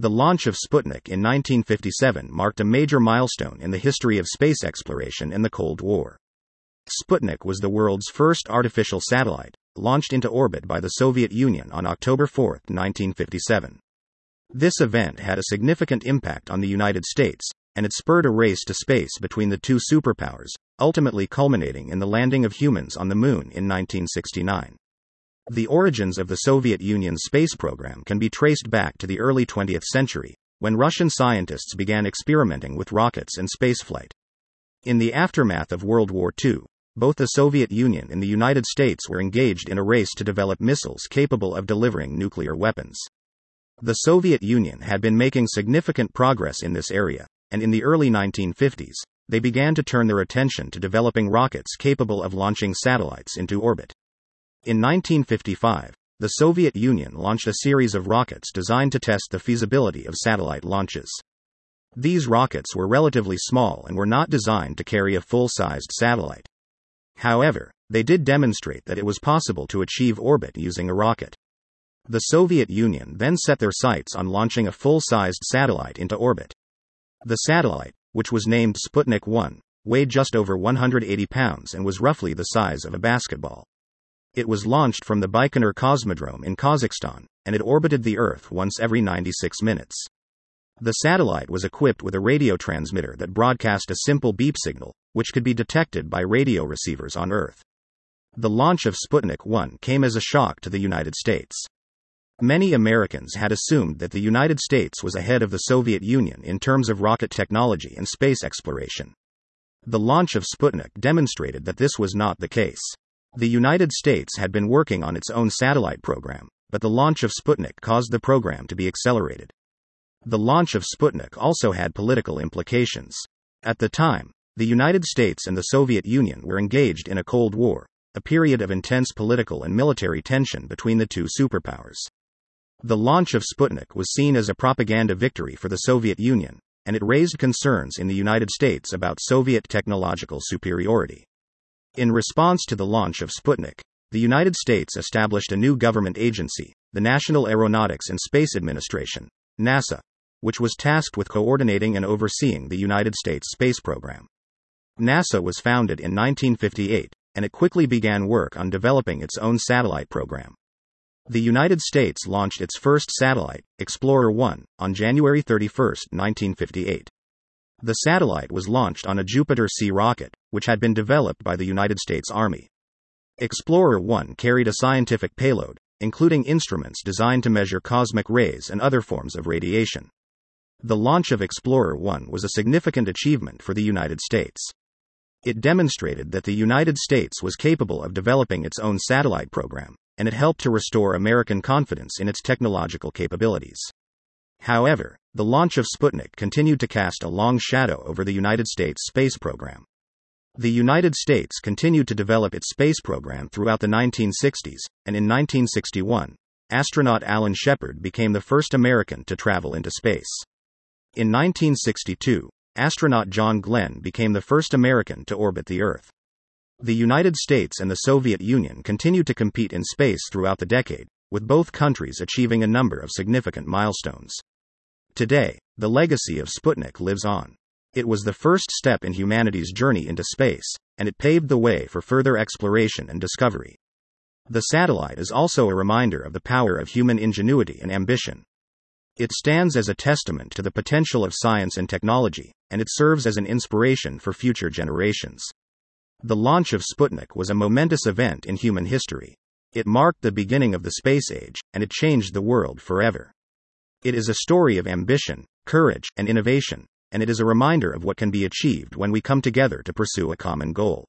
The launch of Sputnik in 1957 marked a major milestone in the history of space exploration in the Cold War. Sputnik was the world's first artificial satellite, launched into orbit by the Soviet Union on October 4, 1957. This event had a significant impact on the United States, and it spurred a race to space between the two superpowers, ultimately culminating in the landing of humans on the Moon in 1969. The origins of the Soviet Union's space program can be traced back to the early 20th century, when Russian scientists began experimenting with rockets and spaceflight. In the aftermath of World War II, both the Soviet Union and the United States were engaged in a race to develop missiles capable of delivering nuclear weapons. The Soviet Union had been making significant progress in this area, and in the early 1950s, they began to turn their attention to developing rockets capable of launching satellites into orbit. In 1955, the Soviet Union launched a series of rockets designed to test the feasibility of satellite launches. These rockets were relatively small and were not designed to carry a full sized satellite. However, they did demonstrate that it was possible to achieve orbit using a rocket. The Soviet Union then set their sights on launching a full sized satellite into orbit. The satellite, which was named Sputnik 1, weighed just over 180 pounds and was roughly the size of a basketball. It was launched from the Baikonur Cosmodrome in Kazakhstan, and it orbited the Earth once every 96 minutes. The satellite was equipped with a radio transmitter that broadcast a simple beep signal, which could be detected by radio receivers on Earth. The launch of Sputnik 1 came as a shock to the United States. Many Americans had assumed that the United States was ahead of the Soviet Union in terms of rocket technology and space exploration. The launch of Sputnik demonstrated that this was not the case. The United States had been working on its own satellite program, but the launch of Sputnik caused the program to be accelerated. The launch of Sputnik also had political implications. At the time, the United States and the Soviet Union were engaged in a Cold War, a period of intense political and military tension between the two superpowers. The launch of Sputnik was seen as a propaganda victory for the Soviet Union, and it raised concerns in the United States about Soviet technological superiority. In response to the launch of Sputnik, the United States established a new government agency, the National Aeronautics and Space Administration, NASA, which was tasked with coordinating and overseeing the United States space program. NASA was founded in 1958, and it quickly began work on developing its own satellite program. The United States launched its first satellite, Explorer 1, on January 31, 1958. The satellite was launched on a Jupiter C rocket, which had been developed by the United States Army. Explorer 1 carried a scientific payload, including instruments designed to measure cosmic rays and other forms of radiation. The launch of Explorer 1 was a significant achievement for the United States. It demonstrated that the United States was capable of developing its own satellite program, and it helped to restore American confidence in its technological capabilities. However, the launch of Sputnik continued to cast a long shadow over the United States space program. The United States continued to develop its space program throughout the 1960s, and in 1961, astronaut Alan Shepard became the first American to travel into space. In 1962, astronaut John Glenn became the first American to orbit the Earth. The United States and the Soviet Union continued to compete in space throughout the decade, with both countries achieving a number of significant milestones. Today, the legacy of Sputnik lives on. It was the first step in humanity's journey into space, and it paved the way for further exploration and discovery. The satellite is also a reminder of the power of human ingenuity and ambition. It stands as a testament to the potential of science and technology, and it serves as an inspiration for future generations. The launch of Sputnik was a momentous event in human history. It marked the beginning of the space age, and it changed the world forever. It is a story of ambition, courage, and innovation, and it is a reminder of what can be achieved when we come together to pursue a common goal.